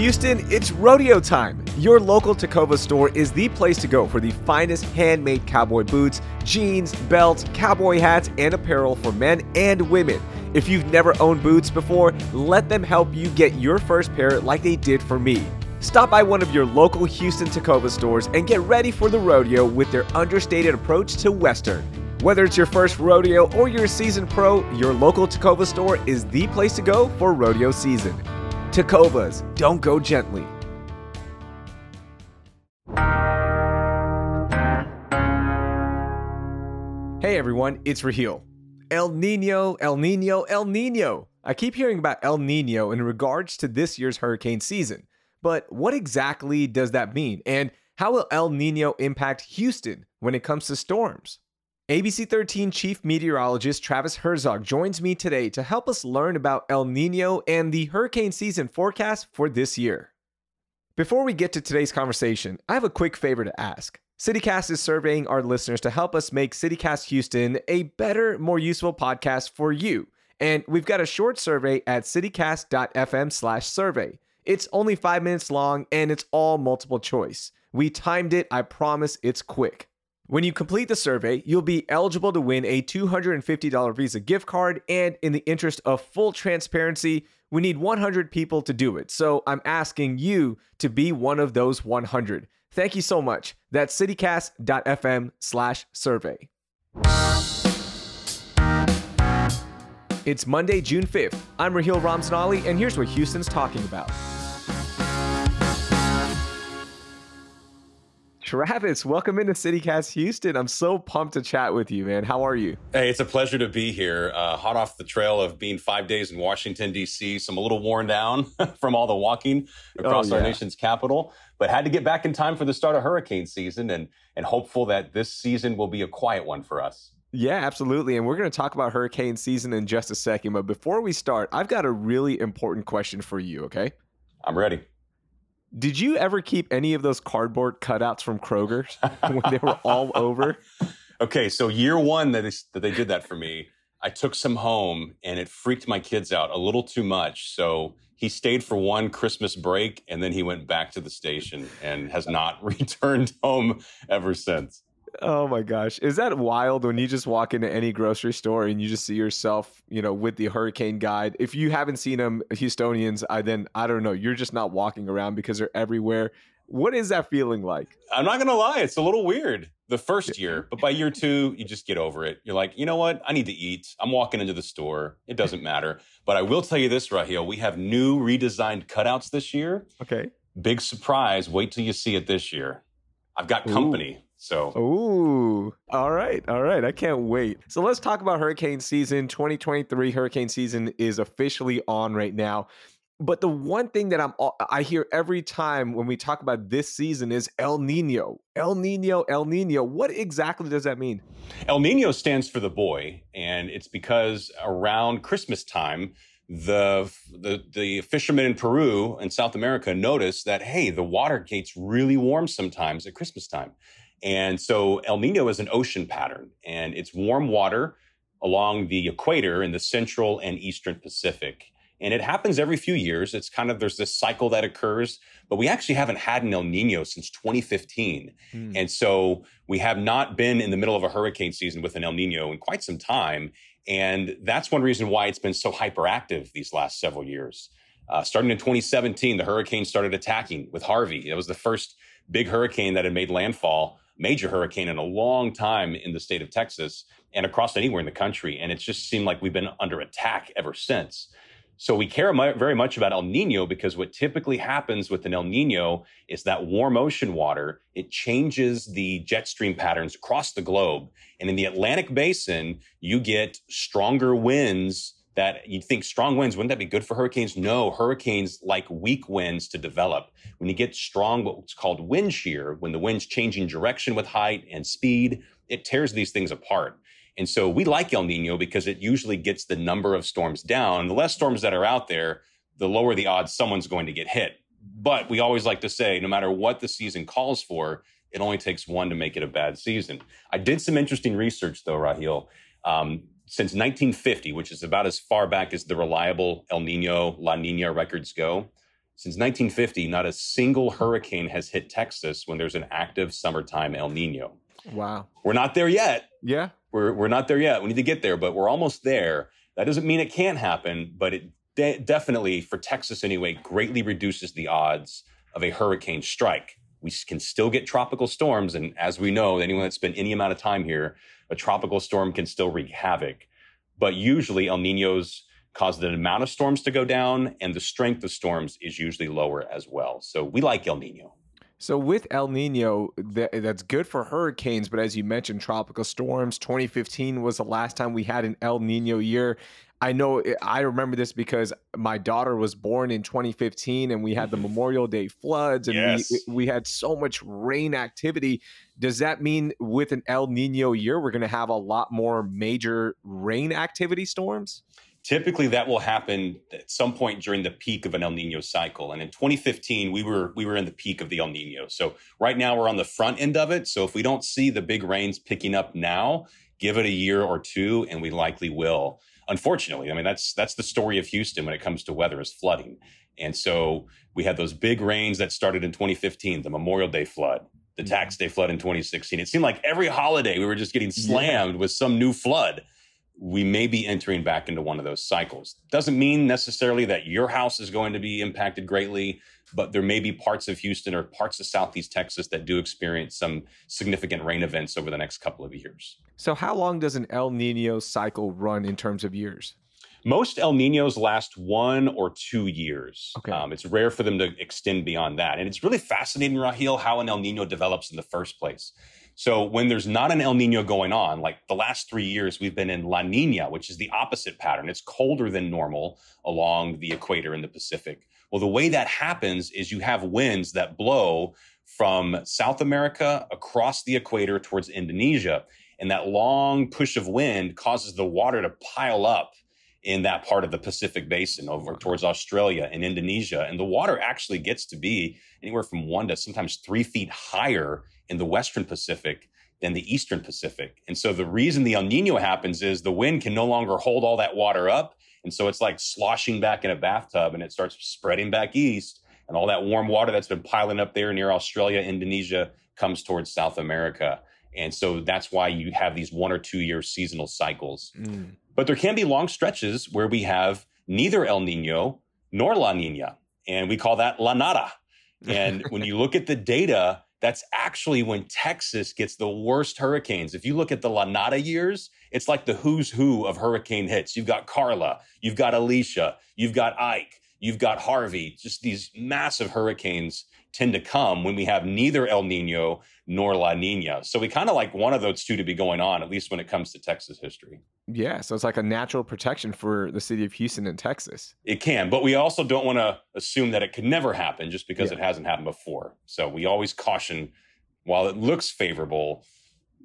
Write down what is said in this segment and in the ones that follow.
Houston, it's rodeo time. Your local Tecovas store is the place to go for the finest handmade cowboy boots, jeans, belts, cowboy hats, and apparel for men and women. If you've never owned boots before, let them help you get your first pair like they did for me. Stop by one of your local Houston Tecovas stores and get ready for the rodeo with their understated approach to Western. Whether it's your first rodeo or you're a seasoned pro, your local Tecovas store is the place to go for rodeo season. Tecovas, don't go gently. Hey everyone, it's Raheel. El Nino, El Nino, El Nino. I keep hearing about El Nino in regards to this year's hurricane season. But what exactly does that mean? And how will El Nino impact Houston when it comes to storms? ABC 13 Chief Meteorologist Travis Herzog joins me today to help us learn about El Nino and the hurricane season forecast for this year. Before we get to today's conversation, I have a quick favor to ask. CityCast is surveying our listeners to help us make CityCast Houston a better, more useful podcast for you. And we've got a short survey at citycast.fm/survey. It's only five minutes long and it's all multiple choice. We timed it, I promise it's quick. When you complete the survey, you'll be eligible to win a $250 Visa gift card, and in the interest of full transparency, we need 100 people to do it. So I'm asking you to be one of those 100. Thank you so much. That's citycast.fm slash survey. It's Monday, June 5th. I'm Raheel Ramzanali, and here's what Houston's talking about. Travis, welcome into CityCast Houston. I'm so pumped to chat with you, man. How are you? Hey, it's a pleasure to be here. Uh, hot off the trail of being five days in Washington, D.C., so I'm a little worn down from all the walking across oh, yeah. our nation's capital, but had to get back in time for the start of hurricane season and, and hopeful that this season will be a quiet one for us. Yeah, absolutely. And we're going to talk about hurricane season in just a second. But before we start, I've got a really important question for you, okay? I'm ready. Did you ever keep any of those cardboard cutouts from Kroger's when they were all over? Okay, so year one that they, that they did that for me, I took some home and it freaked my kids out a little too much. So he stayed for one Christmas break and then he went back to the station and has not returned home ever since. Oh my gosh. Is that wild when you just walk into any grocery store and you just see yourself, you know, with the hurricane guide? If you haven't seen them, Houstonians, I then I don't know, you're just not walking around because they're everywhere. What is that feeling like? I'm not gonna lie, it's a little weird the first year, but by year two, you just get over it. You're like, you know what? I need to eat. I'm walking into the store. It doesn't matter. But I will tell you this, Raheel, we have new redesigned cutouts this year. Okay. Big surprise. Wait till you see it this year. I've got company. Ooh. So, ooh, all right, all right. I can't wait. So, let's talk about hurricane season. 2023 hurricane season is officially on right now. But the one thing that I'm I hear every time when we talk about this season is El Nino. El Nino, El Nino. What exactly does that mean? El Nino stands for the boy, and it's because around Christmas time, the, the the fishermen in Peru and South America notice that hey, the water gets really warm sometimes at Christmas time. And so El Nino is an ocean pattern, and it's warm water along the equator in the central and eastern Pacific. And it happens every few years. It's kind of, there's this cycle that occurs, but we actually haven't had an El Nino since 2015. Mm. And so we have not been in the middle of a hurricane season with an El Nino in quite some time. And that's one reason why it's been so hyperactive these last several years. Uh, starting in 2017, the hurricane started attacking with Harvey. It was the first big hurricane that had made landfall major hurricane in a long time in the state of Texas and across anywhere in the country. And it's just seemed like we've been under attack ever since. So we care very much about El Nino because what typically happens with an El Nino is that warm ocean water, it changes the jet stream patterns across the globe. And in the Atlantic basin, you get stronger winds that you'd think strong winds, wouldn't that be good for hurricanes? No, hurricanes like weak winds to develop. When you get strong, what's called wind shear, when the wind's changing direction with height and speed, it tears these things apart. And so we like El Nino because it usually gets the number of storms down. The less storms that are out there, the lower the odds someone's going to get hit. But we always like to say, no matter what the season calls for, it only takes one to make it a bad season. I did some interesting research though, Raheel. Um, since 1950, which is about as far back as the reliable El Nino, La Nina records go, Since 1950, not a single hurricane has hit Texas when there's an active summertime El Nino. Wow. We're not there yet. Yeah. We're, we're not there yet. We need to get there, but we're almost there. That doesn't mean it can't happen, but it de- definitely, for Texas anyway, greatly reduces the odds of a hurricane strike. We can still get tropical storms. And as we know, anyone that's spent any amount of time here, a tropical storm can still wreak havoc. But usually El Ninos cause the amount of storms to go down and the strength of storms is usually lower as well. So we like El Nino. So with El Nino, that, that's good for hurricanes, but as you mentioned, tropical storms. 2015 was the last time we had an El Nino year. I know I remember this because my daughter was born in 2015 and we had the mm-hmm. Memorial Day floods and yes. we, we had so much rain activity. Does that mean with an El Nino year, we're going to have a lot more major rain activity storms? typically that will happen at some point during the peak of an El Nino cycle. And in 2015, we were we were in the peak of the El Nino. So right now we're on the front end of it. So if we don't see the big rains picking up now, give it a year or two, and we likely will. Unfortunately, I mean that's that's the story of Houston when it comes to weather is flooding. And so we had those big rains that started in 2015, the Memorial Day flood, the mm-hmm. tax day flood in 2016. It seemed like every holiday we were just getting slammed yeah. with some new flood we may be entering back into one of those cycles. Doesn't mean necessarily that your house is going to be impacted greatly, but there may be parts of Houston or parts of Southeast Texas that do experience some significant rain events over the next couple of years. So, how long does an El Nino cycle run in terms of years? Most El Ninos last one or two years. Okay. Um, it's rare for them to extend beyond that. And it's really fascinating, Raheel, how an El Nino develops in the first place. So when there's not an El Nino going on, like the last three years, we've been in La Nina, which is the opposite pattern. It's colder than normal along the equator in the Pacific. Well, the way that happens is you have winds that blow from South America across the equator towards Indonesia. And that long push of wind causes the water to pile up in that part of the Pacific basin over towards Australia and Indonesia. And the water actually gets to be anywhere from one to sometimes three feet higher in the Western Pacific than the Eastern Pacific. And so the reason the El Nino happens is the wind can no longer hold all that water up. And so it's like sloshing back in a bathtub and it starts spreading back east. And all that warm water that's been piling up there near Australia, Indonesia comes towards South America. And so that's why you have these one or two year seasonal cycles. Mm. But there can be long stretches where we have neither El Nino nor La Nina. And we call that La Nada. And when you look at the data, that's actually when Texas gets the worst hurricanes. If you look at the La Nada years, it's like the who's who of hurricane hits. You've got Carla, you've got Alicia, you've got Ike, you've got Harvey. Just these massive hurricanes tend to come when we have neither El Nino nor La Nina. So we kind of like one of those two to be going on, at least when it comes to Texas history. Yeah, so it's like a natural protection for the city of Houston and Texas. It can, but we also don't want to assume that it could never happen just because yeah. it hasn't happened before. So we always caution while it looks favorable,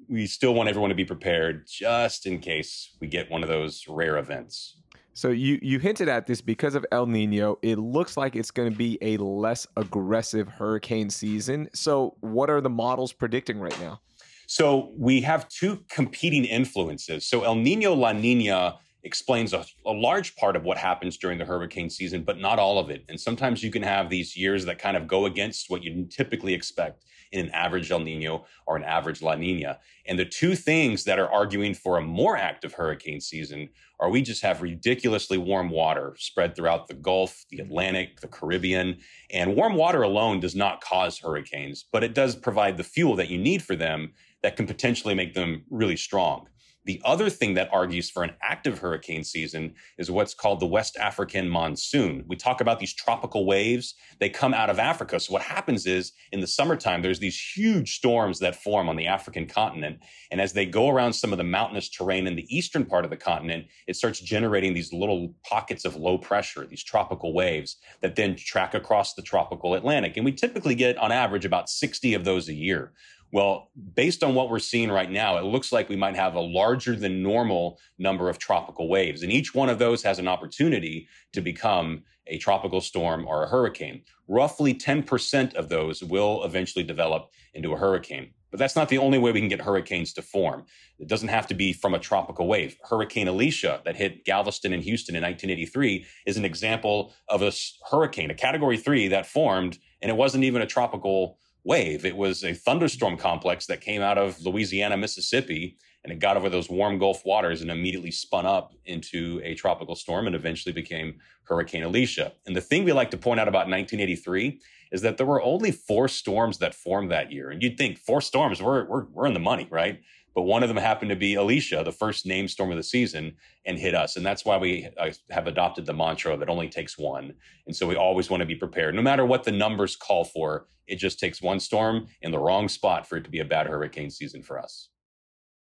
we still want everyone to be prepared just in case we get one of those rare events. So you you hinted at this because of El Nino. It looks like it's going to be a less aggressive hurricane season. So what are the models predicting right now? So we have two competing influences. So El Nino La Nina explains a, a, large part of what happens during the hurricane season, but not all of it. And sometimes you can have these years that kind of go against what you typically expect in an average El Nino or an average La Nina. And the two things that are arguing for a more active hurricane season are we just have ridiculously warm water spread throughout the Gulf, the Atlantic, the Caribbean. And warm water alone does not cause hurricanes, but it does provide the fuel that you need for them that can potentially make them really strong. The other thing that argues for an active hurricane season is what's called the West African monsoon. We talk about these tropical waves. They come out of Africa. So what happens is in the summertime, there's these huge storms that form on the African continent. And as they go around some of the mountainous terrain in the eastern part of the continent, it starts generating these little pockets of low pressure, these tropical waves that then track across the tropical Atlantic. And we typically get on average about 60 of those a year. Well, based on what we're seeing right now, it looks like we might have a larger than normal number of tropical waves. And each one of those has an opportunity to become a tropical storm or a hurricane. Roughly 10% of those will eventually develop into a hurricane. But that's not the only way we can get hurricanes to form. It doesn't have to be from a tropical wave. Hurricane Alicia that hit Galveston and Houston in 1983 is an example of a hurricane, a category three that formed, and it wasn't even a tropical wave. It was a thunderstorm complex that came out of Louisiana, Mississippi, and it got over those warm Gulf waters and immediately spun up into a tropical storm and eventually became Hurricane Alicia. And the thing we like to point out about 1983 is that there were only four storms that formed that year. And you'd think four storms, we're, we're, we're in the money, right? But one of them happened to be Alicia, the first name storm of the season, and hit us. And that's why we uh, have adopted the mantra that only takes one. And so we always want to be prepared. No matter what the numbers call for, it just takes one storm in the wrong spot for it to be a bad hurricane season for us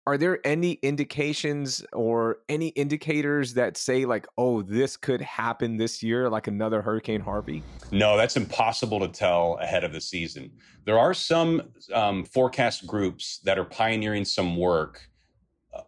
are there any indications or any indicators that say like oh this could happen this year like another hurricane harvey? No that's impossible to tell ahead of the season. There are some um, forecast groups that are pioneering some work uh,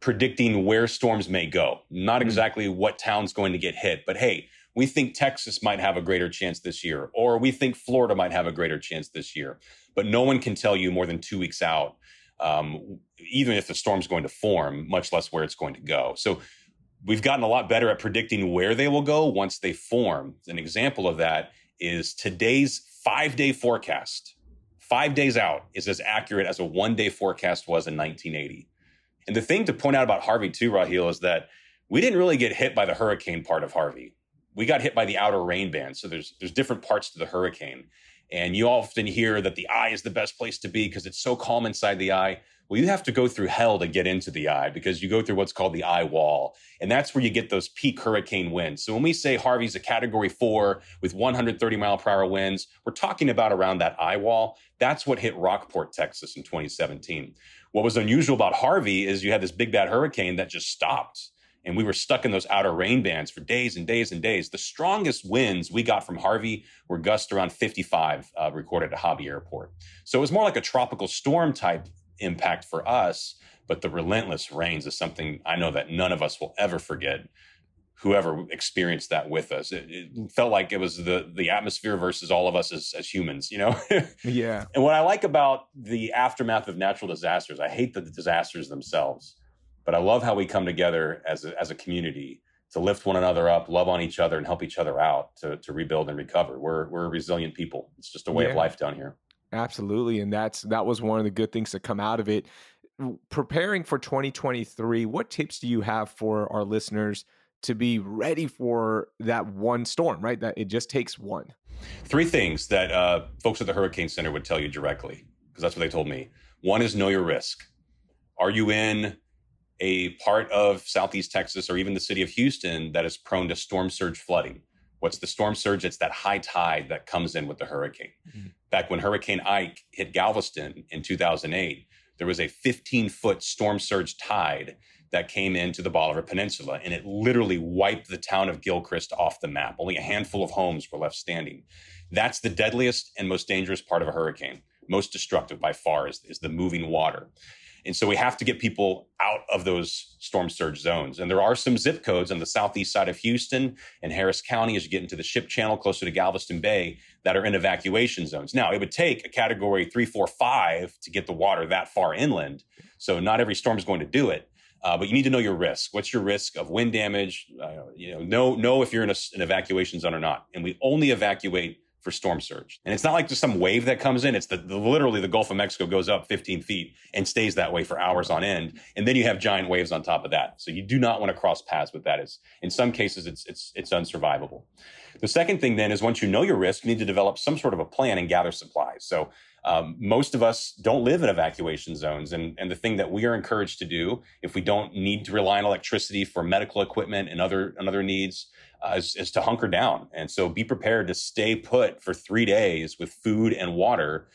predicting where storms may go. Not hmm. exactly what town's going to get hit but hey we think texas might have a greater chance this year or we think florida might have a greater chance this year. But no one can tell you more than two weeks out um, even if the storm's going to form, much less where it's going to go. So we've gotten a lot better at predicting where they will go once they form. An example of that is today's five day forecast. Five days out is as accurate as a one day forecast was in 1980. And the thing to point out about Harvey, too, Raheel, is that we didn't really get hit by the hurricane part of Harvey. We got hit by the outer rain band. So there's there's different parts to the hurricane. And you often hear that the eye is the best place to be because it's so calm inside the eye. Well, you have to go through hell to get into the eye because you go through what's called the eye wall. And that's where you get those peak hurricane winds. So when we say Harvey's a category four with 130 mile per hour winds, we're talking about around that eye wall. That's what hit Rockport, Texas in 2017. What was unusual about Harvey is you had this big bad hurricane that just stopped and we were stuck in those outer rain bands for days and days and days. The strongest winds we got from Harvey were gusts around 55 uh, recorded at Hobby Airport. So it was more like a tropical storm type impact for us, but the relentless rains is something I know that none of us will ever forget. Whoever experienced that with us, it, it felt like it was the the atmosphere versus all of us as, as humans, you know. yeah. And what I like about the aftermath of natural disasters, I hate the disasters themselves but I love how we come together as a, as a community to lift one another up, love on each other, and help each other out to, to rebuild and recover. We're we're resilient people. It's just a way yeah. of life down here. Absolutely, and that's that was one of the good things to come out of it. Preparing for 2023, what tips do you have for our listeners to be ready for that one storm? Right, that it just takes one. Three things that uh, folks at the Hurricane Center would tell you directly, because that's what they told me. One is know your risk. Are you in a part of Southeast Texas or even the city of Houston that is prone to storm surge flooding. What's the storm surge? It's that high tide that comes in with the hurricane. Mm-hmm. Back when Hurricane Ike hit Galveston in 2008, there was a 15 foot storm surge tide that came into the Bolivar Peninsula, and it literally wiped the town of Gilchrist off the map. Only a handful of homes were left standing. That's the deadliest and most dangerous part of a hurricane. Most destructive by far is, is the moving water. And so we have to get people out of those storm surge zones. And there are some zip codes on the southeast side of Houston and Harris County as you get into the ship channel closer to Galveston Bay that are in evacuation zones. Now, it would take a category three, four, five to get the water that far inland. So not every storm is going to do it. Uh, but you need to know your risk. What's your risk of wind damage? Uh, you know, know know if you're in a, an evacuation zone or not. And we only evacuate for storm surge. And it's not like just some wave that comes in. It's the, the, literally the Gulf of Mexico goes up 15 feet and stays that way for hours on end. And then you have giant waves on top of that. So you do not want to cross paths with that. It's, in some cases, it's, it's, it's unsurvivable. The second thing then is once you know your risk, you need to develop some sort of a plan and gather supplies. So um, most of us don't live in evacuation zones. And, and the thing that we are encouraged to do, if we don't need to rely on electricity for medical equipment and other, and other needs, uh, is, is to hunker down. And so be prepared to stay put for three days with food and water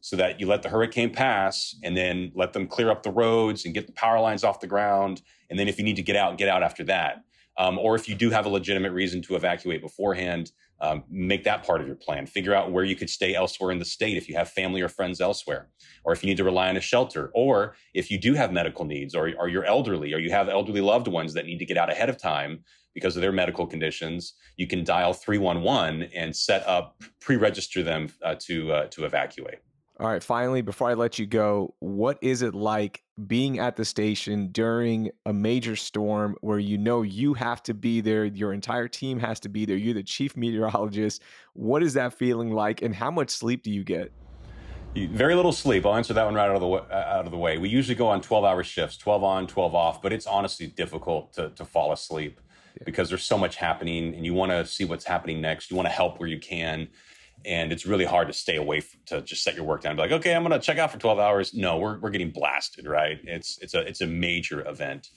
so that you let the hurricane pass and then let them clear up the roads and get the power lines off the ground. And then if you need to get out, get out after that. Um, or if you do have a legitimate reason to evacuate beforehand, um, make that part of your plan. Figure out where you could stay elsewhere in the state if you have family or friends elsewhere, or if you need to rely on a shelter, or if you do have medical needs, or, or you're elderly, or you have elderly loved ones that need to get out ahead of time because of their medical conditions, you can dial 311 and set up, pre-register them uh, to, uh, to evacuate. All right, finally, before I let you go, what is it like being at the station during a major storm where you know you have to be there, your entire team has to be there, you're the chief meteorologist? What is that feeling like, and how much sleep do you get? Very little sleep. I'll answer that one right out of the way, out of the way. We usually go on 12-hour shifts, 12 on, 12 off, but it's honestly difficult to, to fall asleep because there's so much happening, and you want to see what's happening next. You want to help where you can and it's really hard to stay away from, to just set your work down. And be like, okay, I'm going to check out for 12 hours. No, we're we're getting blasted, right? It's it's a it's a major event,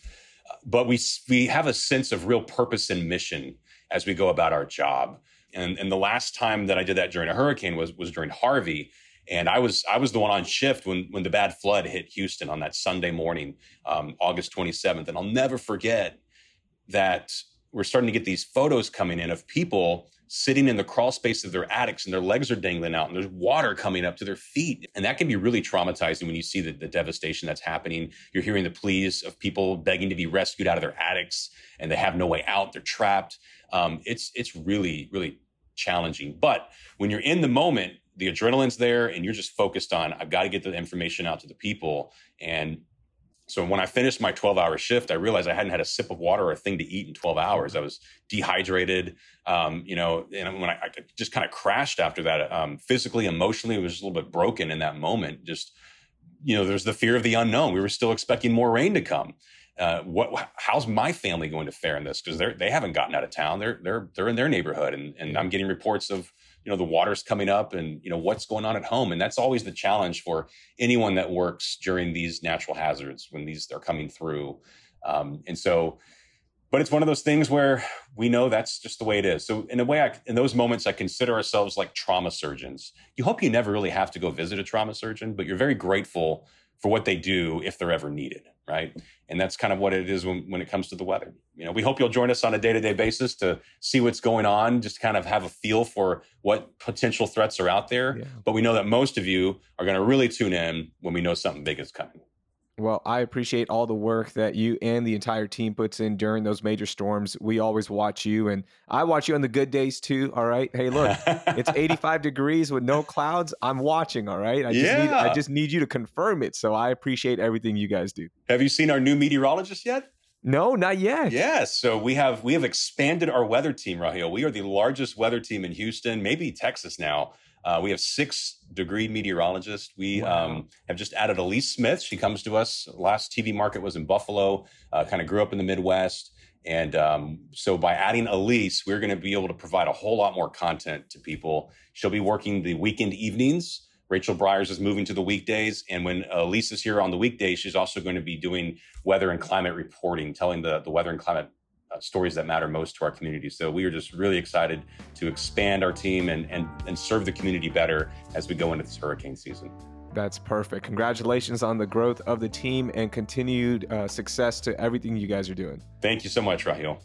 but we we have a sense of real purpose and mission as we go about our job. And and the last time that I did that during a hurricane was was during Harvey. And I was I was the one on shift when when the bad flood hit Houston on that Sunday morning, um, August 27th. And I'll never forget that we're starting to get these photos coming in of people sitting in the crawl space of their attics and their legs are dangling out and there's water coming up to their feet. And that can be really traumatizing when you see the, the, devastation that's happening. You're hearing the pleas of people begging to be rescued out of their attics and they have no way out. They're trapped. Um, it's, it's really, really challenging. But when you're in the moment, the adrenaline's there and you're just focused on, I've got to get the information out to the people. And so when I finished my 12 hour shift, I realized I hadn't had a sip of water or a thing to eat in 12 hours. I was dehydrated, um, you know, and when I, I just kind of crashed after that, um, physically, emotionally, it was a little bit broken in that moment. Just, you know, there's the fear of the unknown. We were still expecting more rain to come. Uh, what, how's my family going to fare in this? Because they're, they haven't gotten out of town. They're, they're, they're in their neighborhood and, and I'm getting reports of, you know the water's coming up and you know what's going on at home. And that's always the challenge for anyone that works during these natural hazards when these are coming through. Um, and so but it's one of those things where we know that's just the way it is. So in a way I, in those moments i consider ourselves like trauma surgeons. You hope you never really have to go visit a trauma surgeon but you're very grateful for what they do if they're ever needed right? And that's kind of what it is when, when it comes to the weather. You know, we hope you'll join us on a day to day basis to see what's going on, just kind of have a feel for what potential threats are out there. Yeah. But we know that most of you are going to really tune in when we know something big is coming. Well, I appreciate all the work that you and the entire team puts in during those major storms. We always watch you, and I watch you on the good days too. All right. Hey, look, it's 85 degrees with no clouds. I'm watching. All right. I just yeah. need I just need you to confirm it. So I appreciate everything you guys do. Have you seen our new meteorologist yet? No, not yet. Yes. So we have we have expanded our weather team, Raheel. We are the largest weather team in Houston, maybe Texas now. Uh, we have six degree meteorologists. We wow. um, have just added Elyse Smith. She comes to us. Last TV market was in Buffalo. Uh, kind of grew up in the Midwest. And um, so by adding Elyse, we're going to be able to provide a whole lot more content to people. She'll be working the weekend evenings. Rachel Briers is moving to the weekdays. And when Elyse is here on the weekdays, she's also going to be doing weather and climate reporting, telling the, the weather and climate stories that matter most to our community. So we are just really excited to expand our team and, and, and serve the community better as we go into this hurricane season. That's perfect. Congratulations on the growth of the team and continued uh, success to everything you guys are doing. Thank you so much, Raheel.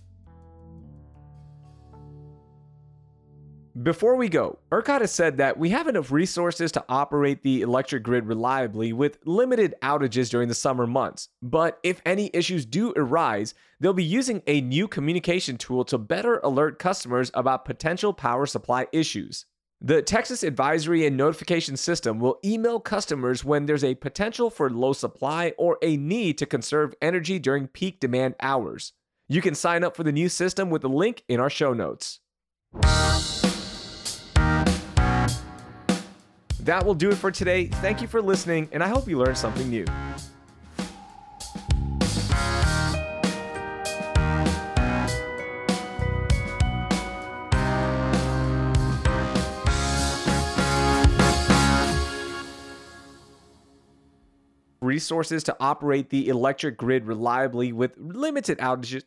Before we go, ERCOT has said that we have enough resources to operate the electric grid reliably with limited outages during the summer months. But if any issues do arise, they'll be using a new communication tool to better alert customers about potential power supply issues. The Texas Advisory and Notification System will email customers when there's a potential for low supply or a need to conserve energy during peak demand hours. You can sign up for the new system with the link in our show notes. That will do it for today. Thank you for listening, and I hope you learned something new. resources to operate the electric grid reliably with limited outages.